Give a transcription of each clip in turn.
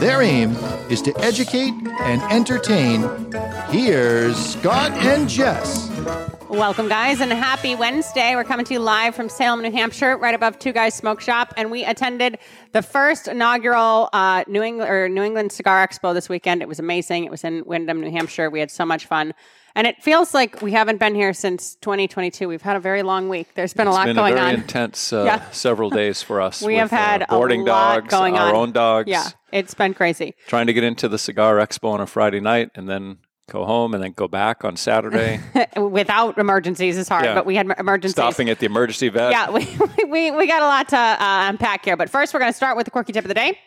Their aim is to educate and entertain. Here's Scott and Jess. Welcome, guys, and happy Wednesday. We're coming to you live from Salem, New Hampshire, right above Two Guys Smoke Shop, and we attended the first inaugural uh, New England or New England Cigar Expo this weekend. It was amazing. It was in Windham, New Hampshire. We had so much fun. And it feels like we haven't been here since 2022. We've had a very long week. There's been It's a lot going on. It's been going a very on. intense uh, Yeah. several days for us. we with, have had uh, boarding a lot dogs, going our on. own dogs. Yeah, it's been crazy. trying to get into the cigar expo on a Friday night and then go home and then go back on Saturday. Without emergencies is hard, Yeah. but we had emergencies. stopping at the emergency vet. Yeah, we, we, we got a lot to uh, unpack here. But first, we're going to start with the quirky tip of the day.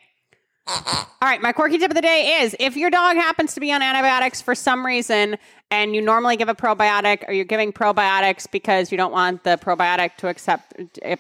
All right, my quirky tip of the day is if your dog happens to be on antibiotics for some reason and you normally give a probiotic or you're giving probiotics because you don't want the probiotic to accept,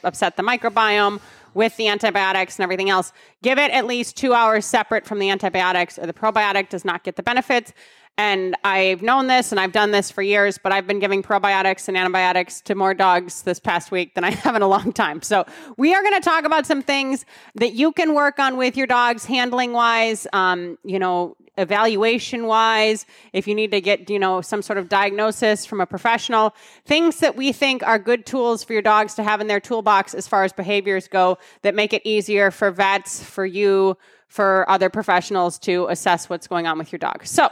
upset the microbiome with the antibiotics and everything else, give it at least two hours separate from the antibiotics or the probiotic does not get the benefits. And I've known this and I've done this for years, but I've been giving probiotics and antibiotics to more dogs this past week than I have in a long time. So we are going to talk about some things that you can work on with your dogs handling wise, um, you know, evaluation wise, if you need to get, you know, some sort of diagnosis from a professional, things that we think are good tools for your dogs to have in their toolbox as far as behaviors go that make it easier for vets, for you, for other professionals to assess what's going on with your dog. So,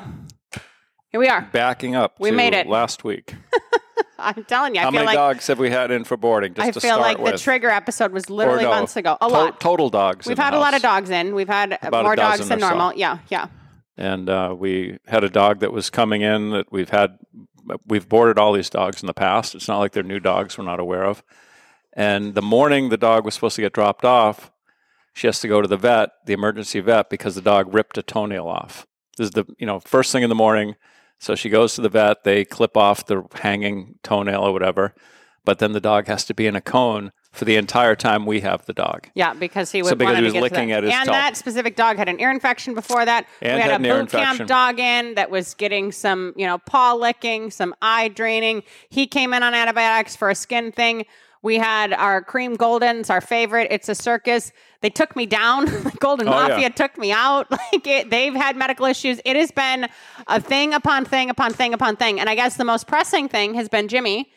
here we are. Backing up. We made it. last week. I'm telling you, I How feel many like dogs have we had in for boarding? Just I to feel like with? the trigger episode was literally no, months ago. A to- lot. total dogs. We've had a lot of dogs in. We've had About more dogs than or so. normal. Yeah, yeah. And uh, we had a dog that was coming in that we've had we've boarded all these dogs in the past. It's not like they're new dogs we're not aware of. And the morning the dog was supposed to get dropped off she has to go to the vet the emergency vet because the dog ripped a toenail off. This is the you know first thing in the morning. So she goes to the vet. They clip off the hanging toenail or whatever. But then the dog has to be in a cone for the entire time we have the dog Yeah, because he would So because he was licking at his and toe. that specific dog had an ear infection before that. And we had, had a boot camp dog in that was getting some, you know, paw licking, some eye draining. He came in on antibiotics for a skin thing. We had our cream goldens, our favorite. It's a circus. They took me down. Golden Oh, yeah. Mafia took me out. Like it, they've had medical issues. It has been a thing upon thing upon thing upon thing. And I guess the most pressing thing has been Jimmy.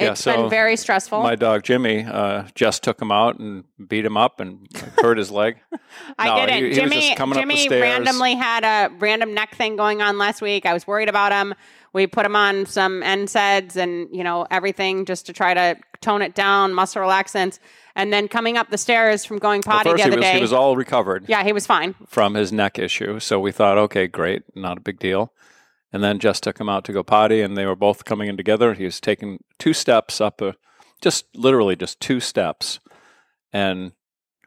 Yeah, It's so been very stressful. My dog Jimmy, uh, Jess took him out and beat him up and hurt his leg. I No, didn't. he- he Jimmy, just the Jimmy randomly had a random neck thing going on last week. I was worried about him. We put him on some NSAIDs and you know everything just to try to tone it down, muscle relaxants, and then coming up the stairs from going potty first, the he other was, day. he was all recovered yeah, he was fine. from his neck issue. So we thought, okay, great, not a big deal. And then Jess took him out to go potty, and they were both coming in together. He was taking two steps up, a, just literally just two steps. And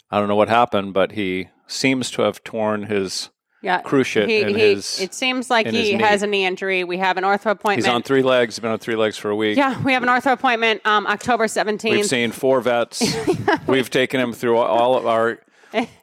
I don't know what happened, but he seems to have torn his Yeah, cruciate he, he, his. it seems like he has a knee injury. We have an ortho appointment. He's on three legs. He's been on three legs for a week. yeah, we have an ortho appointment um, October We've seen four vets. We've taken him through all of our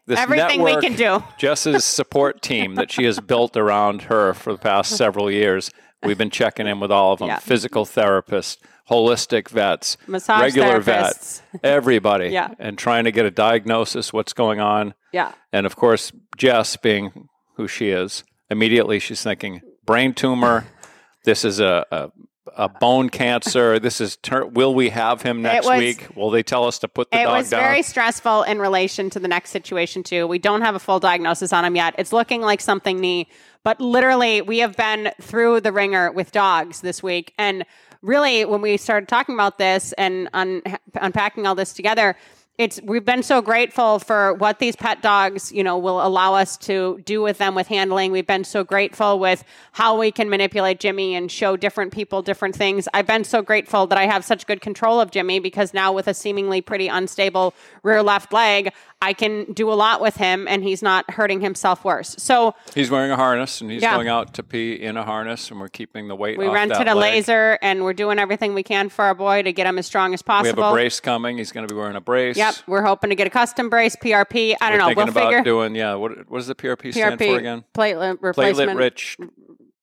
Everything we can do. Jess's support team that she has built around her for the past several years. We've been checking in with all of them: Yeah. physical therapists, holistic vets, Massage regular vets, everybody, Yeah. and trying to get a diagnosis what's going on. Yeah, And of course, Jess, being who she is, immediately she's thinking brain tumor. This is a, a, a bone cancer. This is ter- will we have him next was- week? Will they tell us to put the dog down? it was very stressful in relation to the next situation too. We don't have a full diagnosis on him yet. It's looking like something knee, but literally we have been through the ringer with dogs this week. And really, when we started talking about this and un- unpacking all this together, it's we've been so grateful for what these pet dogs, you know, will allow us to do with them with handling. We've been so grateful with how we can manipulate Jimmy and show different people different things. I've been so grateful that I have such good control of Jimmy because now with a seemingly pretty unstable rear left leg, I can do a lot with him and he's not hurting himself worse. So He's wearing a harness and he's Yeah. going out to pee in a harness, and we're keeping the weight. we rented a leg. laser and we're doing everything we can for our boy to get him as strong as possible. We have a brace coming. He's going to be wearing a brace. Yep, we're hoping to get a custom brace, PRP. I don't We're know. thinking We'll about figure doing yeah. What what does the PRP, stand PRP for again? platelet replacement, Platelet rich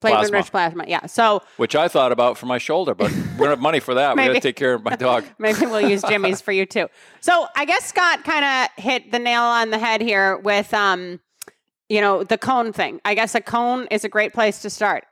platelet rich plasma. Yeah. So which I thought about for my shoulder, but we don't have money for that. we got to take care of my dog. Maybe we'll use Jimmy's for you too. So I guess Scott kind of hit the nail on the head here with, um, you know, the cone thing. I guess a cone is a great place to start.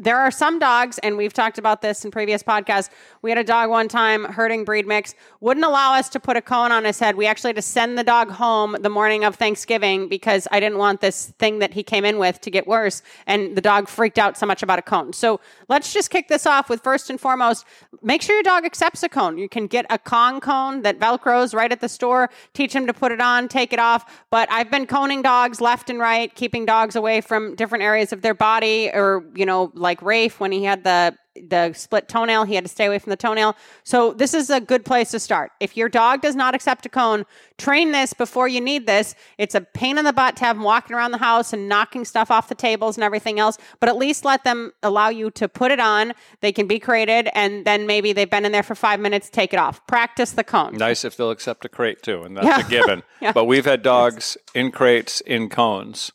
There are some dogs, and we've talked about this in previous podcasts. We had a dog one time, herding breed mix, wouldn't allow us to put a cone on his head. We actually had to send the dog home the morning of Thanksgiving because I didn't want this thing that he came in with to get worse. And the dog freaked out so much about a cone. So let's just kick this off with first and foremost, make sure your dog accepts a cone. You can get a Kong cone that Velcros right at the store, teach him to put it on, take it off. But I've been coning dogs left and right, keeping dogs away from different areas of their body or, you know, like Rafe when he had the the split toenail, he had to stay away from the toenail. So this is a good place to start. If your dog does not accept a cone, train this before you need this. It's a pain in the butt to have them walking around the house and knocking stuff off the tables and everything else, but at least let them allow you to put it on. They can be created and then maybe they've been in there for 5 minutes, take it off. Practice the cone. Nice if they'll accept a crate too, and that's Yeah. a given. Yeah. But we've had dogs in crates in cones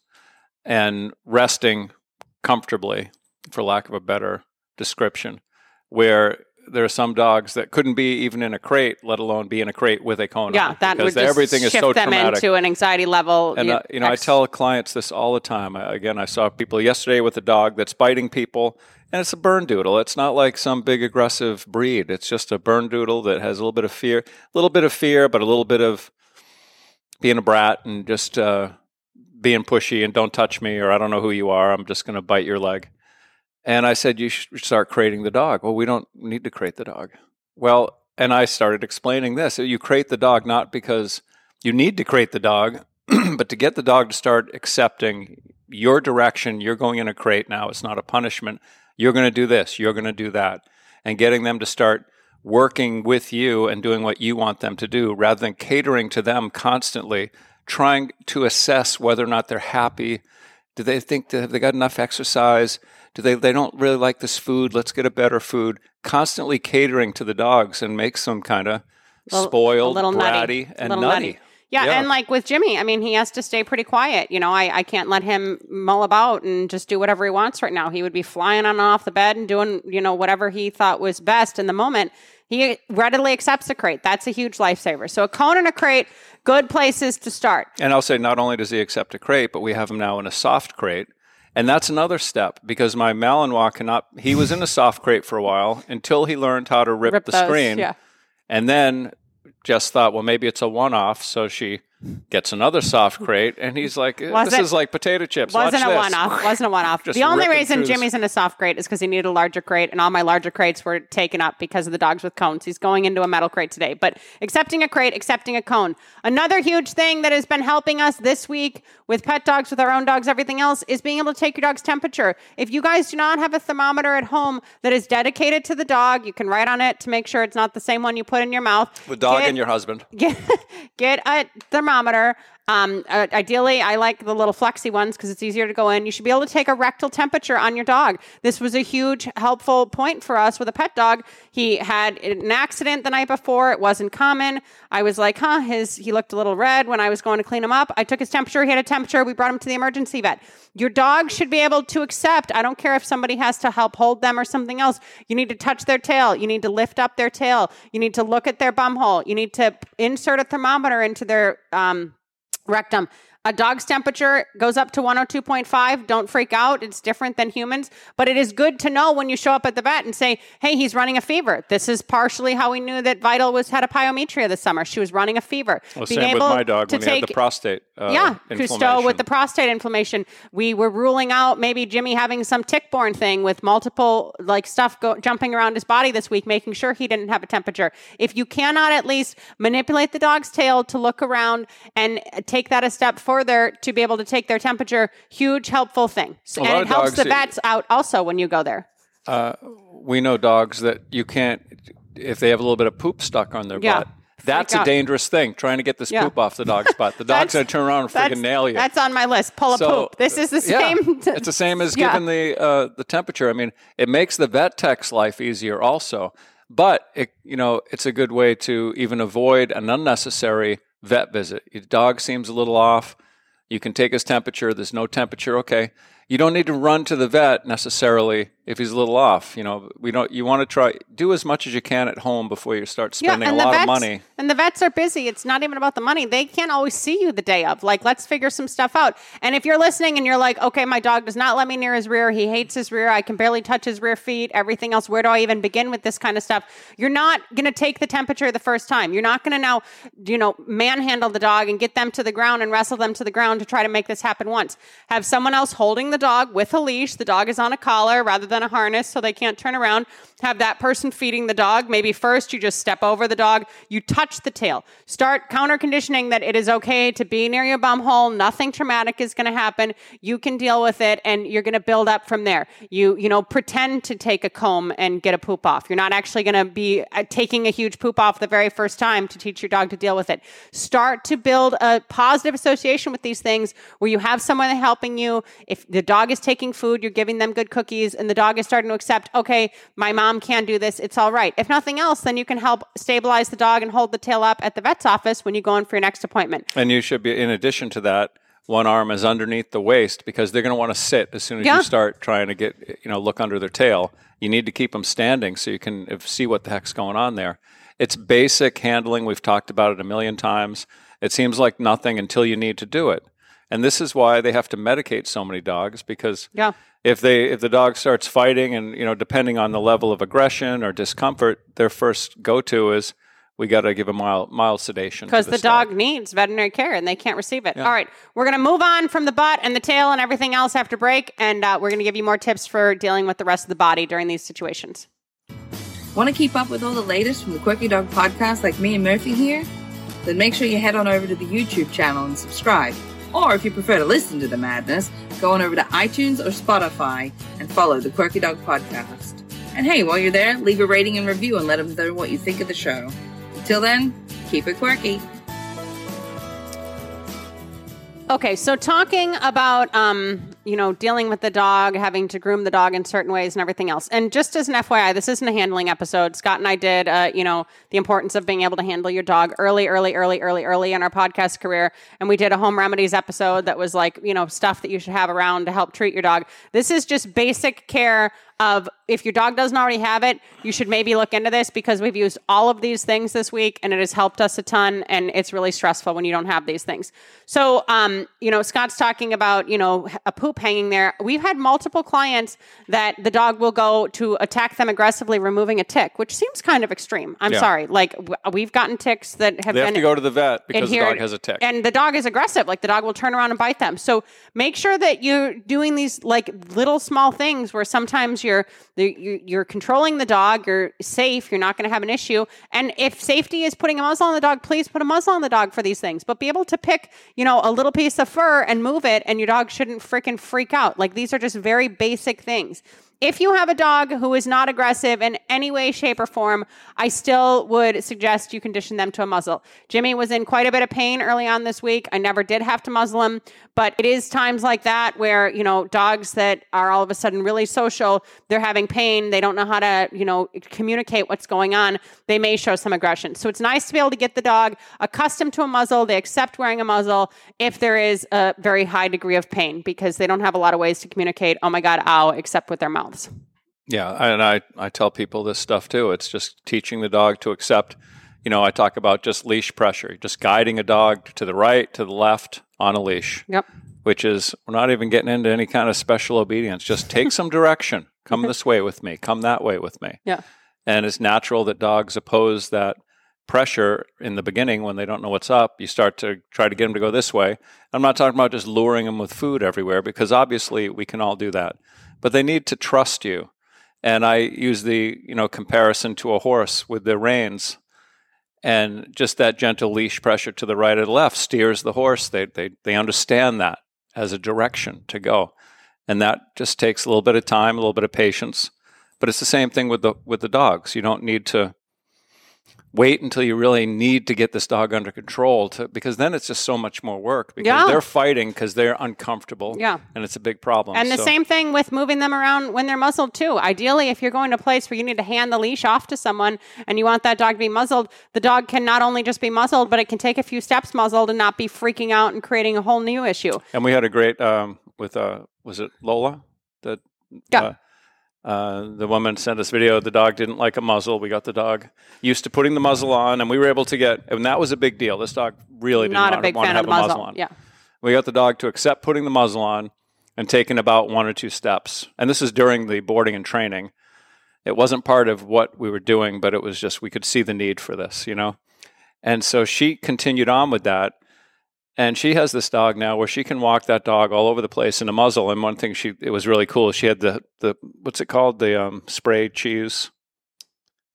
and resting comfortably, for lack of a better description, where there are some dogs that couldn't be even in a crate, let alone be in a crate with a cone. Yeah, that because would just everything is shift so them traumatic. into an anxiety level. And uh, you know, I tell clients this all the time. I, again, I saw people yesterday with a dog that's biting people, and it's a Bernedoodle. It's not like some big aggressive breed. It's just a Bernedoodle that has a little bit of fear, a little bit of fear, but a little bit of being a brat and just uh, being pushy and don't touch me or I don't know who you are. I'm just going to bite your leg. And I said, you should start creating the dog. Well, we don't need to create the dog. Well, and I started explaining this. You create the dog not because you need to create the dog, but to get the dog to start accepting your direction, you're going in a crate now. It's not a punishment. You're going to do this, you're going to do that. And getting them to start working with you and doing what you want them to do rather than catering to them constantly, trying to assess whether or not they're happy. Do they think that have they got enough exercise? Do they they don't really like this food? Let's get a better food. Constantly catering to the dogs and makes them kind of spoiled, a little nutty, bratty, and little nutty. Yeah, Yeah. and like with Jimmy, I mean, he has to stay pretty quiet. You know, I, I can't let him mull about and just do whatever he wants right now. He would be flying on and off the bed and doing, you know, whatever he thought was best in the moment. He readily accepts a crate. That's a huge lifesaver. So a cone and a crate, good places to start. And I'll say not only does he accept a crate, but we have him now in a soft crate. And that's another step because my Malinois cannot, he was in a soft crate for a while until he learned how to rip, Rip the those, screen. yeah. And then just thought, well, maybe it's a one off. So she gets another soft crate. And he's like, eh, this it- is like potato chips. Wasn't Watch a one off. Wasn't a one off. The only reason. Jimmy's in a soft crate is because he needed a larger crate, and all my larger crates were taken up because of the dogs with cones. He's going into a metal crate today. But accepting a crate, accepting a cone. Another huge thing that has been helping us this week with pet dogs, with our own dogs, everything else, is being able to take your dog's temperature. If you guys do not have a thermometer at home that is dedicated to the dog, you can write on it to make sure it's not the same one you put in your mouth. The dog Get- and your husband. get get a thermometer thermometer um, uh, ideally, I like the little flexy ones because it's easier to go in. You should be able to take a rectal temperature on your dog. This was a huge helpful point for us with a pet dog. He had an accident the night before. It wasn't common. I was like, huh, his he looked a little red when I was going to clean him up. I took his temperature. He had a temperature. We brought him to the emergency vet. Your dog should be able to accept. I don't care if somebody has to help hold them or something else. You need to touch their tail. You need to lift up their tail. You need to look at their bum hole. You need to insert a thermometer into their um, rectum. A dog's temperature goes up to 102.5. Don't freak out. It's different than humans, but it is good to know when you show up at the vet and say, "Hey, he's running a fever." This is partially how we knew that Vital was had a pyometra this summer. She was running a fever. Well, same with my dog when he had the prostate. Uh, yeah, Cousteau with the prostate inflammation. We were ruling out maybe Jimmy having some tick-borne thing with multiple like stuff go, jumping around his body this week, making sure he didn't have a temperature. If you cannot at least manipulate the dog's tail to look around and take that a step further to be able to take their temperature, huge helpful thing. Lot and it helps the vets out also when you go there. we know dogs that you can't if they have a little bit of poop stuck on their Yeah. butt. That's a dangerous thing. Trying to get this Yeah. poop off the dog's butt. The dog's going to turn around and freaking nail you. that's on my list. Pull a So, poop. This is the yeah, same. it's the same as Yeah. giving the uh, the temperature. I mean, it makes the vet tech's life easier also, but it you know it's a good way to even avoid an unnecessary vet visit. Your dog seems a little off. You can take his temperature. There's no temperature. Okay. You don't need to run to the vet necessarily if he's a little off. You know, we don't. You want to try do as much as you can at home before you start spending a lot vets, of money. And the vets are busy. It's not even about the money. They can't always see you the day of. Like, let's figure some stuff out. And if you're listening and you're like, okay, my dog does not let me near his rear. He hates his rear. I can barely touch his rear feet. Everything else. Where do I even begin with this kind of stuff? You're not going to take the temperature the first time. You're not going to now, you know, manhandle the dog and get them to the ground and wrestle them to the ground to try to make this happen once. Have someone else holding the dog with a leash. The dog is on a collar rather than a harness so they can't turn around. Have that person feeding the dog. Maybe first you just step over the dog, you touch the tail. Start counter conditioning that it is okay to be near your bum hole. Nothing traumatic is going to happen. You can deal with it and you're going to build up from there. You, you know, pretend to take a comb and get a poop off. You're not actually going to be uh, taking a huge poop off the very first time to teach your dog to deal with it. Start to build a positive association with these things where you have someone helping you. If the dog is taking food, you're giving them good cookies and the dog is starting to accept, okay, my mom can do this. It's all right. If nothing else, then you can help stabilize the dog and hold the tail up at the vet's office when you go in for your next appointment. And you should be, in addition to that, one arm is underneath the waist because they're going to want to sit as soon as Yeah. you start trying to get, you know, look under their tail. You need to keep them standing so you can uh, see what the heck's going on there. It's basic handling. We've talked about it a million times. It seems like nothing until you need to do it. And this is why they have to medicate so many dogs because Yeah. if they if the dog starts fighting and you know depending on the level of aggression or discomfort, their first go to is we got to give a mild mild sedation because the this dog needs veterinary care and they can't receive it. All right, we're going to move on from the butt and the tail and everything else after break, and uh, we're going to give you more tips for dealing with the rest of the body during these situations. Want to keep up with all the latest from the Quirky Dog podcast like me and Murphy here? Then make sure you head on over to the YouTube channel and subscribe. Or if you prefer to listen to the madness, go on over to iTunes or Spotify and follow the Quirky Dog podcast. And hey, while you're there, leave a rating and review and let them know what you think of the show. Until then, keep it quirky. Okay, so talking about um, you know dealing with the dog, having to groom the dog in certain ways, and everything else. And just as an FYI, this isn't a handling episode. Scott and I did, uh, you know, the importance of being able to handle your dog early, early, early, early, early in our podcast career, and we did a home remedies episode that was like you know stuff that you should have around to help treat your dog. This is just basic care of if your dog doesn't already have it, you should maybe look into this because we've used all of these things this week and it has helped us a ton. And it's really stressful when you don't have these things. So, um, you know, Scott's talking about, you know, a poop hanging there. We've had multiple clients that the dog will go to attack them aggressively, removing a tick, which seems kind of extreme. I'm Yeah. sorry. Like, we've gotten ticks that have They been have to go to the vet because the dog has a tick. And the dog is aggressive. Like the dog will turn around and bite them. So make sure that you're doing these like little small things where sometimes you're you- you're controlling the dog. You're safe. You're not going to have an issue. And if safety is putting a muzzle on the dog, please put a muzzle on the dog for these things. But be able to pick you know a little piece of fur and move it, and your dog shouldn't freaking freak out. Like these are just very basic things. If you have a dog who is not aggressive in any way, shape, or form, I still would suggest you condition them to a muzzle. Jimmy was in quite a bit of pain early on this week. I never did have to muzzle him, but it is times like that where, you know, dogs that are all of a sudden really social, they're having pain, they don't know how to, you know, communicate what's going on, they may show some aggression. So it's nice to be able to get the dog accustomed to a muzzle. They accept wearing a muzzle if there is a very high degree of pain because they don't have a lot of ways to communicate, oh my God, ow, except with their mouths. Yeah, and I, I tell people this stuff too. It's just teaching the dog to accept. You know, I talk about just leash pressure, just guiding a dog to the right, to the left, on a leash. Yep. Which is we're not even getting into any kind of special obedience. Just take some direction. Come this way with me. Come that way with me. Yeah. And it's natural that dogs oppose that pressure in the beginning when they don't know what's up. You start to try to get them to go this way. I'm not talking about just luring them with food everywhere because obviously we can all do that. But they need to trust you. And I use the, you know, comparison to a horse with the reins and just that gentle leash pressure to the right or left steers the horse. They, they, they understand that as a direction to go. And that just takes a little bit of time, a little bit of patience. But it's the same thing with the, with the dogs. You don't need to wait until you really need to get this dog under control to, because then it's just so much more work because Yeah. they're fighting because they're uncomfortable Yeah. and it's a big problem. And the So- same thing with moving them around when they're muzzled too. Ideally, if you're going to a place where you need to hand the leash off to someone and you want that dog to be muzzled, the dog can not only just be muzzled, but it can take a few steps muzzled and not be freaking out and creating a whole new issue. And we had a great um, with uh, was it Lola that Yeah. uh, uh, the woman sent us video. The dog didn't like a muzzle. We got the dog used to putting the muzzle on, and we were able to get. And that was a big deal. This dog really did not not a big want fan to of have the a muzzle. muzzle on. Yeah. We got the dog to accept putting the muzzle on and taking about one or two steps. And this is during the boarding and training. It wasn't part of what we were doing, but it was just we could see the need for this, you know. And so she continued on with that. And she has this dog now where she can walk that dog all over the place in a muzzle. And one thing she it was really cool. She had the the what's it called the um, spray cheese,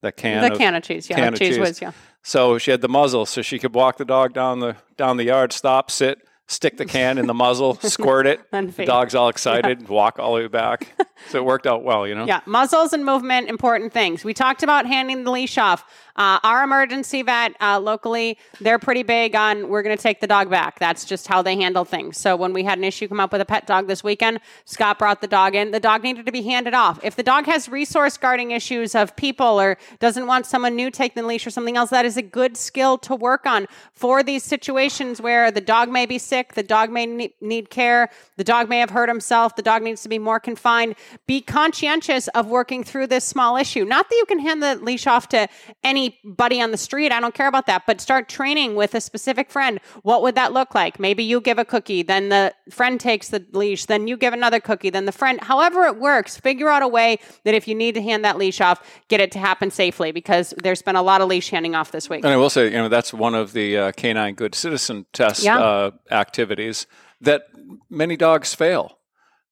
that can the of- can of cheese, yeah. can of cheese, cheese. whiz, yeah. so she had the muzzle, so she could walk the dog down the down the yard, stop, sit, stick the can in the muzzle, squirt it. The dog's all excited, walk all the way back. So it worked out well, you know. Yeah, muzzles and movement, important things. We talked about handing the leash off. Uh, our emergency vet uh, locally, they're pretty big on we're going to take the dog back. That's just how they handle things. So when we had an issue come up with a pet dog this weekend, Scott brought the dog in. The dog needed to be handed off. If the dog has resource guarding issues of people or doesn't want someone new taking the leash or something else, that is a good skill to work on for these situations where the dog may be sick, the dog may need care, the dog may have hurt himself, the dog needs to be more confined. Be conscientious of working through this small issue. Not that you can hand the leash off to anybody on the street. I don't care about that, but start training with a specific friend. What would that look like? Maybe you give a cookie, then the friend takes the leash, then you give another cookie, then the friend, however it works, figure out a way that if you need to hand that leash off, get it to happen safely because there's been a lot of leash handing off this week. And I will say, you know, that's one of the uh, canine good citizen test Yeah. uh, activities that many dogs fail.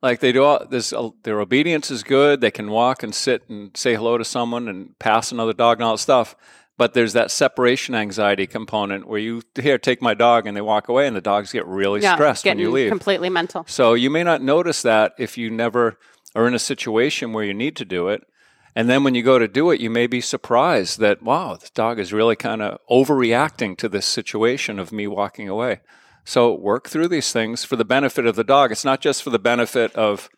Like they do, all, there's a, uh, their obedience is good. They can walk and sit and say hello to someone and pass another dog and all that stuff. But there's that separation anxiety component where you here take my dog and they walk away and the dogs get really stressed when you leave. completely mental. So you may not notice that if you never are in a situation where you need to do it. And then when you go to do it, you may be surprised that, wow, this dog is really kind of overreacting to this situation of me walking away. So work through these things for the benefit of the dog. It's not just for the benefit of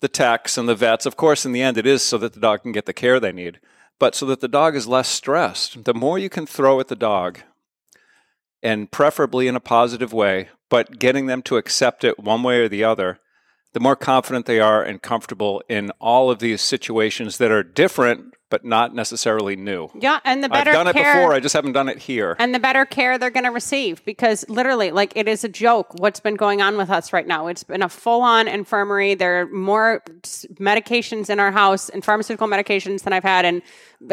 the techs and the vets. Of course, in the end, it is so that the dog can get the care they need, but so that the dog is less stressed. The more you can throw at the dog, and preferably in a positive way, but getting them to accept it one way or the other, the more confident they are and comfortable in all of these situations that are different but not necessarily new. Yeah, and the better I've done it before, I just haven't done it here. and the better care they're going to receive because literally like it is a joke what's been going on with us right now it's been a full-on infirmary there are more medications in our house and pharmaceutical medications than i've had and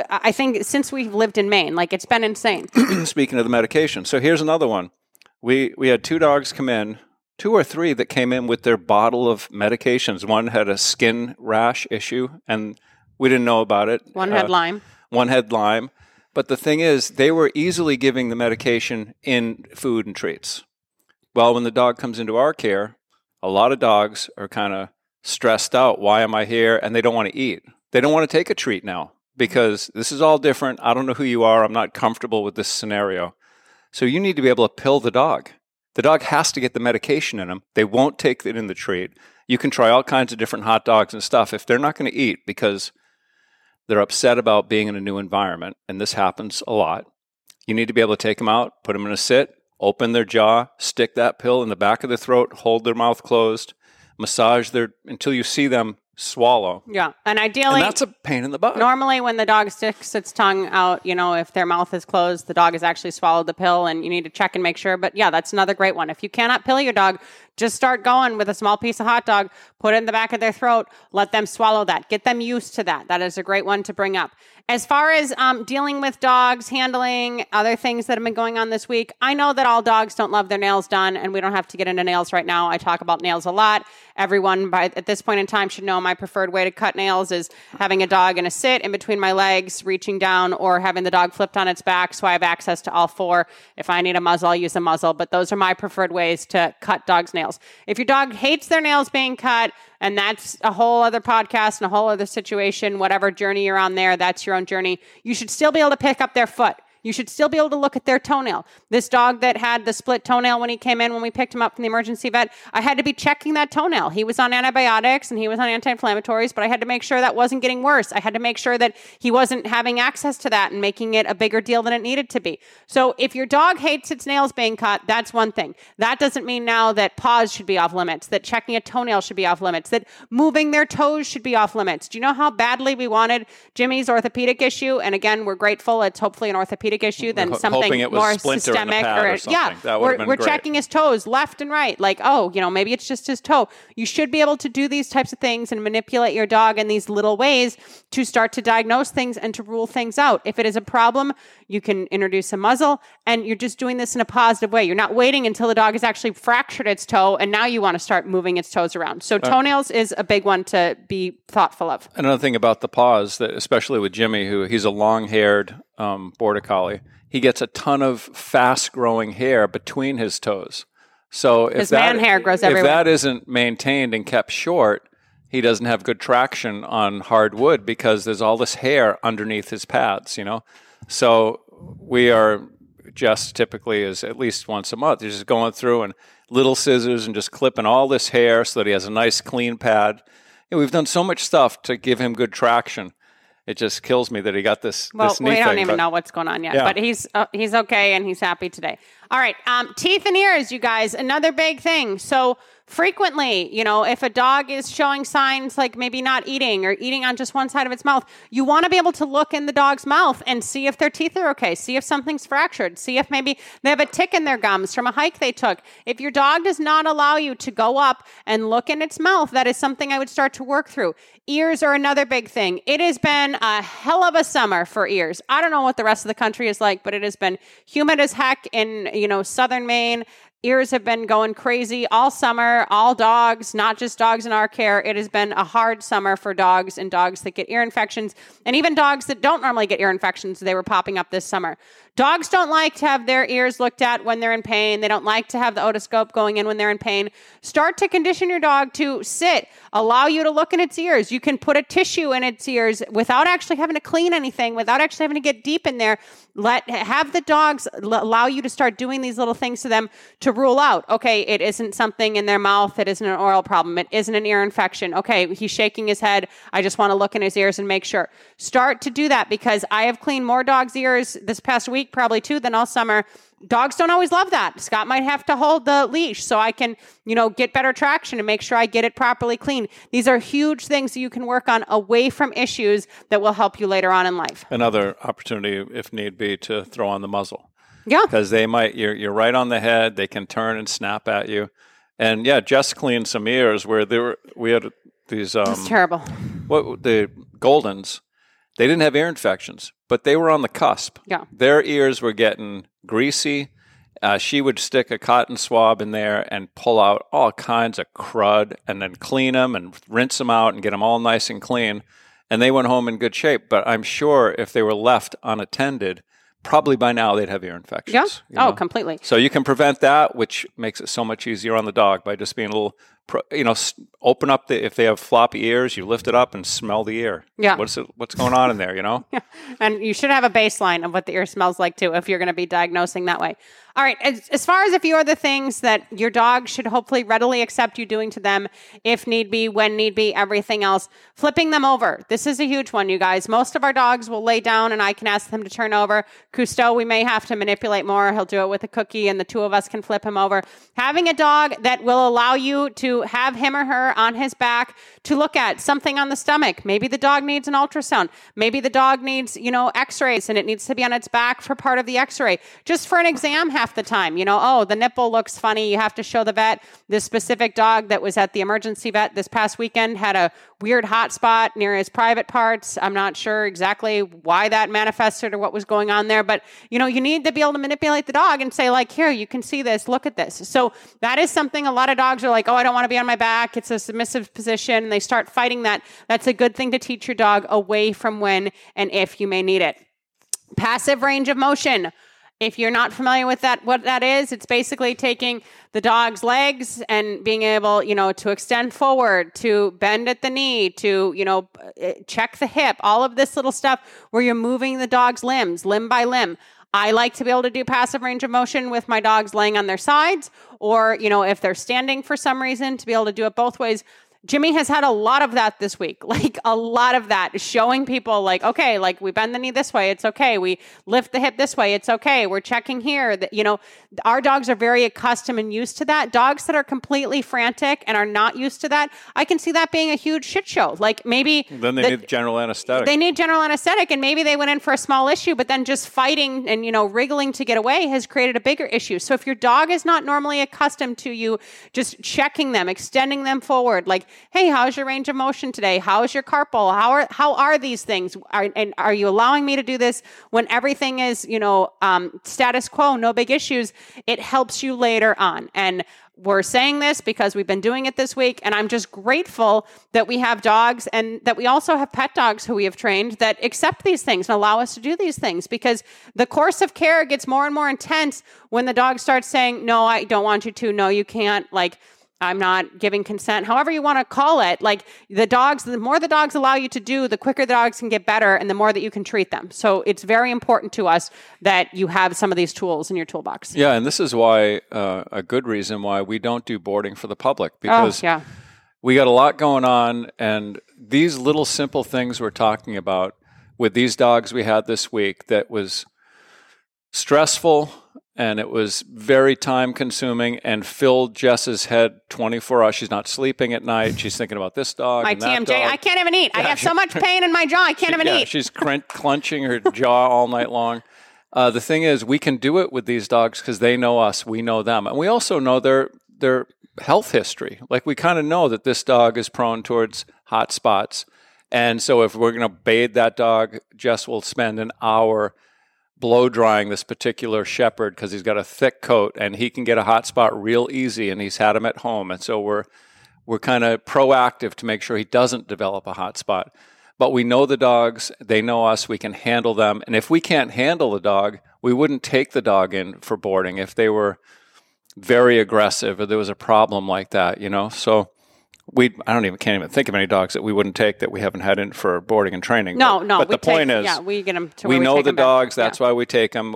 i think since we've lived in maine like it's been insane Speaking of the medication, so here's another one. We we had two dogs come in, two or three that came in with their bottle of medications. One had a skin rash issue, and we didn't know about it. one had Uh, lyme one had Lyme. But the thing is, they were easily giving the medication in food and treats. Well, when the dog comes into our care, a lot of dogs are kind of stressed out. Why am I here? And they don't want to eat. They don't want to take a treat now because this is all different. I don't know who you are. I'm not comfortable with this scenario. So you need to be able to pill the dog. The dog has to get the medication in them. They won't take it in the treat. You can try all kinds of different hot dogs and stuff. If they're not going to eat because they're upset about being in a new environment, and this happens a lot. You need to be able to take them out, put them in a sit, open their jaw, stick that pill in the back of the throat, hold their mouth closed, massage their until you see them swallow. Yeah. And ideally, And that's a pain in the butt. Normally, when the dog sticks its tongue out, you know, if their mouth is closed, the dog has actually swallowed the pill, and you need to check and make sure. But yeah, that's another great one. If you cannot pill your dog, just start going with a small piece of hot dog, put it in the back of their throat, let them swallow that, get them used to that. That is a great one to bring up. As far as um, dealing with dogs, handling other things that have been going on this week, I know that all dogs don't love their nails done, and we don't have to get into nails right now. I talk about nails a lot. Everyone, by at this point in time, should know my preferred way to cut nails is having a dog in a sit in between my legs, reaching down, or having the dog flipped on its back, so I have access to all four. If I need a muzzle, I'll use a muzzle. But those are my preferred ways to cut dogs' nails. If your dog hates their nails being cut, and that's a whole other podcast and a whole other situation, whatever journey you're on there, that's your own journey. You should still be able to pick up their foot. You should still be able to look at their toenail. This dog that had the split toenail when he came in, when we picked him up from the emergency vet, I had to be checking that toenail. He was on antibiotics and he was on anti inflammatories, but I had to make sure that wasn't getting worse. I had to make sure that he wasn't having access to that and making it a bigger deal than it needed to be. So if your dog hates its nails being cut, that's one thing. That doesn't mean now that paws should be off limits, that checking a toenail should be off limits, that moving their toes should be off limits. Do you know how badly we wanted Jimmy's orthopedic issue? And again, we're grateful it's hopefully an orthopedic issue than something more a splinter in the systemic pad or yeah. That we're, we're checking his toes left and right like oh you know maybe it's just his toe. You should be able to do these types of things and manipulate your dog in these little ways to start to diagnose things and to rule things out. If it is a problem you can introduce a muzzle and you're just doing this in a positive way. You're not waiting until the dog has actually fractured its toe and now you want to start moving its toes around. So uh, toenails is a big one to be thoughtful of. Another thing about the paws, that especially with Jimmy, who he's a long-haired um, border collie, he gets a ton of fast-growing hair between his toes. So if His that, man hair grows everywhere. if that isn't maintained and kept short, he doesn't have good traction on hard wood because there's all this hair underneath his pads. You know, so we are just typically is at least once a month. You're just going through and little scissors and just clipping all this hair so that he has a nice clean pad. Know, we've done so much stuff to give him good traction. It just kills me that he got this. Well, this knee we don't thing, even but- know what's going on yet, Yeah. but he's uh, he's okay and he's happy today. All right, um, teeth and ears, you guys, another big thing. So frequently, you know, if a dog is showing signs like maybe not eating or eating on just one side of its mouth, you want to be able to look in the dog's mouth and see if their teeth are okay, see if something's fractured, see if maybe they have a tick in their gums from a hike they took. If your dog does not allow you to go up and look in its mouth, that is something I would start to work through. Ears are another big thing. It has been a hell of a summer for ears. I don't know what the rest of the country is like, but it has been humid as heck in, you know, southern Maine. Ears have been going crazy all summer, all dogs, not just dogs in our care. It has been a hard summer for dogs and dogs that get ear infections, and even dogs that don't normally get ear infections. They were popping up this summer. Dogs don't like to have their ears looked at when they're in pain. They don't like to have the otoscope going in when they're in pain. Start to condition your dog to sit, allow you to look in its ears. You can put a tissue in its ears without actually having to clean anything, without actually having to get deep in there. Let have the dogs l- allow you to start doing these little things to them to rule out. Okay, it isn't something in their mouth. It isn't an oral problem. It isn't an ear infection. Okay, he's shaking his head. I just want to look in his ears and make sure. Start to do that because I have cleaned more dogs' ears this past week, probably two, than all summer. Dogs don't always love that. Scott might have to hold the leash so I can, you know, get better traction and make sure I get it properly clean. These are huge things that you can work on away from issues that will help you later on in life. another opportunity, if need be, to throw on the muzzle Yeah. because they might. You're you're right on the head. They can turn and snap at you. And yeah, just cleaned some ears where there were we had these um terrible. what the Goldens. They didn't have ear infections, but they were on the cusp. Yeah. Their ears were getting greasy. Uh, she would stick a cotton swab in there and pull out all kinds of crud and then clean them and rinse them out and get them all nice and clean. And they went home in good shape. But I'm sure if they were left unattended, probably by now they'd have ear infections. Yeah. you Oh, know? completely. So you can prevent that, which makes it so much easier on the dog by just being a little, you know, open up the if they have floppy ears, you lift it up and smell the ear. Yeah. What's it, what's going on in there? You know. yeah. And you should have a baseline of what the ear smells like too, if you're going to be diagnosing that way. All right. As, as far as a few other things that your dog should hopefully readily accept you doing to them, if need be, when need be, everything else, flipping them over. This is a huge one, you guys. Most of our dogs will lay down and I can ask them to turn over. Cousteau, we may have to manipulate more. He'll do it with a cookie and the two of us can flip him over. Having a dog that will allow you to have him or her on his back to look at something on the stomach. Maybe the dog needs an ultrasound. Maybe the dog needs, you know, x-rays and it needs to be on its back for part of the x-ray. Just for an exam half the time. You know, oh, the nipple looks funny. You have to show the vet. This specific dog that was at the emergency vet this past weekend had a weird hot spot near his private parts. I'm not sure exactly why that manifested or what was going on there, but you know, you need to be able to manipulate the dog and say like, here, you can see this, look at this. So that is something a lot of dogs are like, oh, I don't want to be on my back. It's a submissive position. And they start fighting that. That's a good thing to teach your dog away from when and if you may need it. Passive range of motion. If you're not familiar with that, what that is, it's basically taking the dog's legs and being able, you know, to extend forward, to bend at the knee, to, you know, check the hip, all of this little stuff where you're moving the dog's limbs, limb by limb. I like to be able to do passive range of motion with my dogs laying on their sides, or, you know, if they're standing for some reason, to be able to do it both ways. Jimmy has had a lot of that this week, like a lot of that, showing people, like, okay, like we bend the knee this way, it's okay. We lift the hip this way, it's okay. We're checking here. That you know, our dogs are very accustomed and used to that. Dogs that are completely frantic and are not used to that, I can see that being a huge shit show. Like maybe Then they the- need general anesthetic. they need general anesthetic, and maybe they went in for a small issue, but then just fighting and you know wriggling to get away has created a bigger issue. So if your dog is not normally accustomed to you just checking them, extending them forward, like, hey, how's your range of motion today? How is your carpal? How are how are these things? Are, and are you allowing me to do this when everything is you know um, status quo, no big issues? It helps you later on and we're saying this because we've been doing it this week and i'm just grateful that we have dogs and that we also have pet dogs who we have trained that accept these things and allow us to do these things because the course of care gets more and more intense when the dog starts saying no i don't want you to no you can't like I'm not giving consent, however you want to call it. Like the dogs, the more the dogs allow you to do, the quicker the dogs can get better and the more that you can treat them. So it's very important to us that you have some of these tools in your toolbox. yeah, and this is why uh, a good reason why we don't do boarding for the public because oh, yeah. we got a lot going on and these little simple things we're talking about with these dogs we had this week that was stressful and it was very time consuming and filled Jess's head 24 hours. She's not sleeping at night. She's thinking about this dog. My and that TMJ, dog. I can't even eat. I have so much pain in my jaw, I can't even yeah, eat. she's crun- clenching her jaw all night long. Uh, the thing is, we can do it with these dogs because they know us, we know them, and we also know their their health history. Like we kind of know that this dog is prone towards hot spots, and so if we're going to bathe that dog, Jess will spend an hour blow drying this particular shepherd because he's got a thick coat and he can get a hot spot real easy, and he's had him at home, and so we're we're kind of proactive to make sure he doesn't develop a hot spot. But we know the dogs, they know us, we can handle them. And if we can't handle the dog, we wouldn't take the dog in for boarding if they were very aggressive or there was a problem like that, you know? So we I don't even can't even think of any dogs that we wouldn't take that we haven't had in for boarding and training. no, but, no. But the point is yeah, we get them to we know take the 'em back. dogs. That's Yeah. why we take them.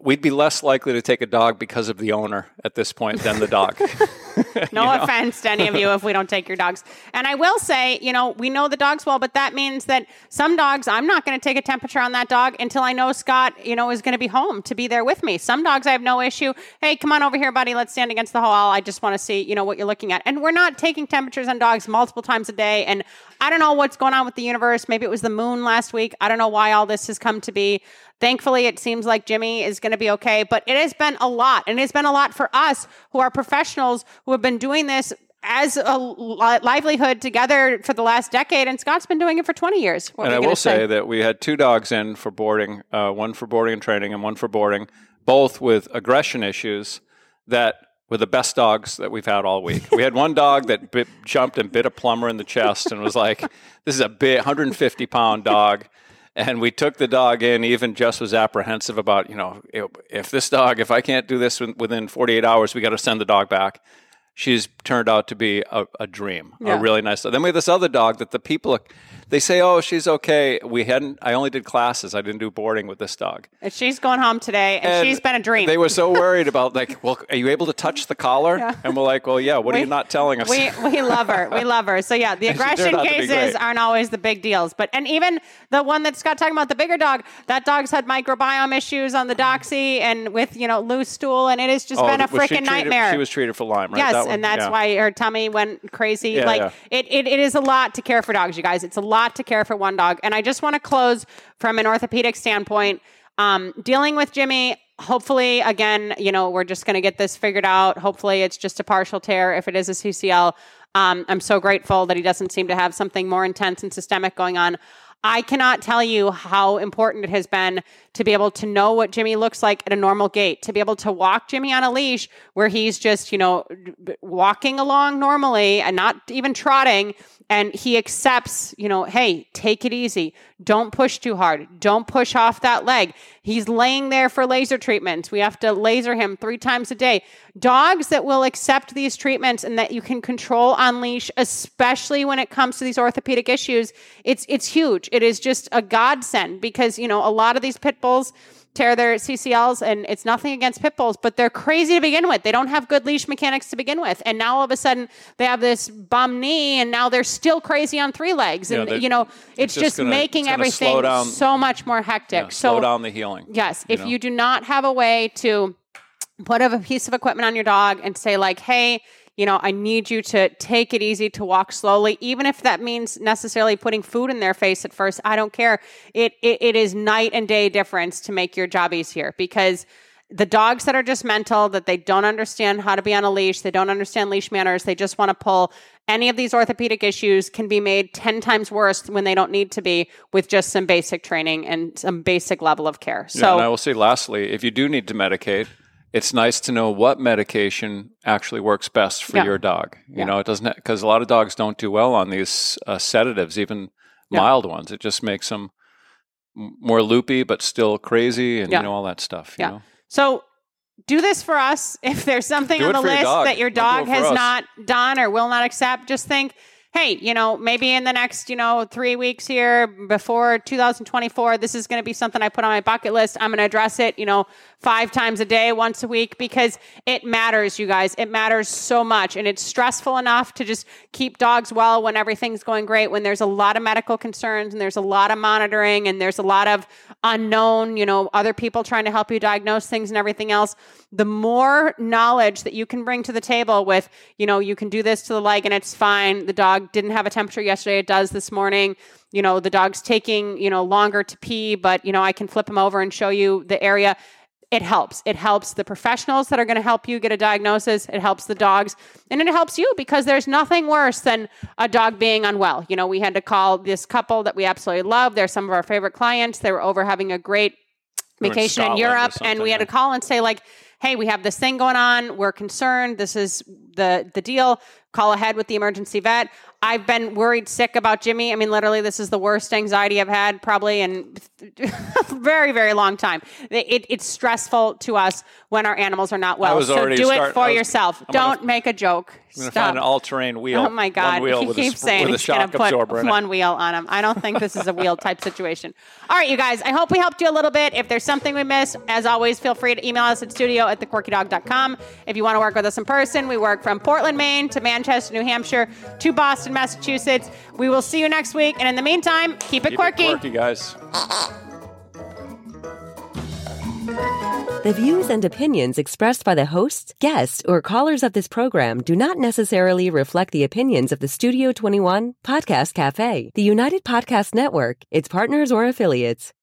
We'd be less likely to take a dog because of the owner at this point than the dog. No offense to any of you if we don't take your dogs. And I will say, you know, we know the dogs well, but that means that some dogs, I'm not going to take a temperature on that dog until I know Scott, you know, is going to be home to be there with me. Some dogs I have no issue. Hey, come on over here, buddy. Let's stand against the wall. I just want to see, you know, what you're looking at. And we're not taking temperatures on dogs multiple times a day. And I don't know what's going on with the universe. Maybe it was the moon last week. I don't know why all this has come to be. Thankfully, it seems like Jimmy is going to be okay, but it has been a lot. And it's been a lot for us who are professionals who have been doing this as a livelihood together for the last decade. And Scott's been doing it for 20 years. What and I will gonna say that we had two dogs in for boarding, uh, one for boarding and training, and one for boarding, both with aggression issues that were the best dogs that we've had all week. We had one dog that bit, jumped and bit a plumber in the chest and was like, "This is a big 150 pound dog." And we took the dog in. Even Jess was apprehensive about, you know, if, this dog, if I can't do this within- within 48 hours, we got to send the dog back. She's turned out to be a, a dream, Yeah. a really nice dog. Then we have this other dog that the people, they say, "Oh, she's okay." We hadn't. I only did classes. I didn't do boarding with this dog. And she's going home today, and, And she's been a dream. They were so worried about like, well, are you able to touch the collar? And we're like, well, yeah. What are you not telling us? We we love her. We love her. So yeah, the And she turned aggression out to be cases aren't always the big deals. But and even the one that Scott talking about, the bigger dog, that dog's had microbiome issues on the doxy and with you know loose stool, and it has just Oh, been a freaking nightmare. She was treated for Lyme, right? Yes, That one? and that's Yeah. why her tummy went crazy. Yeah, like yeah. It, it, it is a lot to care for dogs, you guys. It's a lot to care for one dog. And I just want to close from an orthopedic standpoint. Um, dealing with Jimmy, hopefully, again, you know, we're just going to get this figured out. Hopefully, it's just a partial tear. If it is a CCL, um, I'm so grateful that he doesn't seem to have something more intense and systemic going on. I cannot tell you how important it has been to be able to know what Jimmy looks like at a normal gait, to be able to walk Jimmy on a leash where he's just, you know, walking along normally and not even trotting. And he accepts, you know, hey, take it easy. Don't push too hard. Don't push off that leg. He's laying there for laser treatments. We have to laser him three times a day. Dogs that will accept these treatments and that you can control on leash, especially when it comes to these orthopedic issues, it's it's huge. It is just a godsend because you know a lot of these pit bulls tear their CCLs, and it's nothing against pit bulls, but they're crazy to begin with. They don't have good leash mechanics to begin with, and now all of a sudden they have this bum knee, and now they're still crazy on three legs, and they're- you know it's, it's just, just gonna- making it's everything down- so much more hectic. Yeah, so slow down the healing. Yes, you if know? you do not have a way to put a piece of equipment on your dog and say like, "Hey, you know, I need you to take it easy to walk slowly, even if that means necessarily putting food in their face at first. I don't care. It it, it is night and day difference to make your job easier because the dogs that are just mental, that they don't understand how to be on a leash, they don't understand leash manners, they just want to pull. Any of these orthopedic issues can be made 10 times worse when they don't need to be with just some basic training and some basic level of care. Yeah, So, and I will say, lastly, if you do need to medicate, it's nice to know what medication actually works best for Yeah. your dog. You Yeah. know, it doesn't because a lot of dogs don't do well on these uh, sedatives, even mild ones. It just makes them more loopy, but still crazy, and Yeah. you know all that stuff. You Yeah. know? So do this for us. If there's something Do on the for your list that your dog has us. not done or will not accept, just think, hey, you know, maybe in the next, you know, three weeks here before 2024, this is going to be something I put on my bucket list. I'm going to address it, you know, five times a day, once a week, because it matters, you guys. It matters so much. And it's stressful enough to just keep dogs well when everything's going great, when there's a lot of medical concerns and there's a lot of monitoring and there's a lot of unknown, you know, other people trying to help you diagnose things and everything else. The more knowledge that you can bring to the table with, you know, you can do this to the leg and it's fine. The dog didn't have a temperature yesterday, it does this morning. You know, the dog's taking, you know, longer to pee, but, you know, I can flip him over and show you the area it helps. It helps the professionals that are going to help you get a diagnosis. It helps the dogs and it helps you because there's nothing worse than a dog being unwell. You know, we had to call this couple that we absolutely love. They're some of our favorite clients. They were over having a great were in vacation in Europe and we had to call and say like, "Hey, we have this thing going on. We're concerned. This is the the deal. Call ahead with the emergency vet." I've been worried sick about Jimmy. I mean, literally, this is the worst anxiety I've had probably in a very, very long time. It, it's stressful to us when our animals are not well. so do it for was- yourself. I'm gonna- Don't make a joke. I'm going to find an all-terrain wheel. Oh my God! He with keeps a, sp- saying he's going to put one wheel on him. I don't think this is a wheel type situation. All right, you guys. I hope we helped you a little bit. If there's something we missed, as always, feel free to email us at studio at thequirkydog.com. If you want to work with us in person, we work from Portland, Maine to Manchester, New Hampshire to Boston, Massachusetts. We will see you next week. And in the meantime, keep it Keep quirky. it quirky, guys. The views and opinions expressed by the hosts, guests, or callers of this program do not necessarily reflect the opinions of the Studio 21 Podcast Cafe, the United Podcast Network, its partners, or affiliates.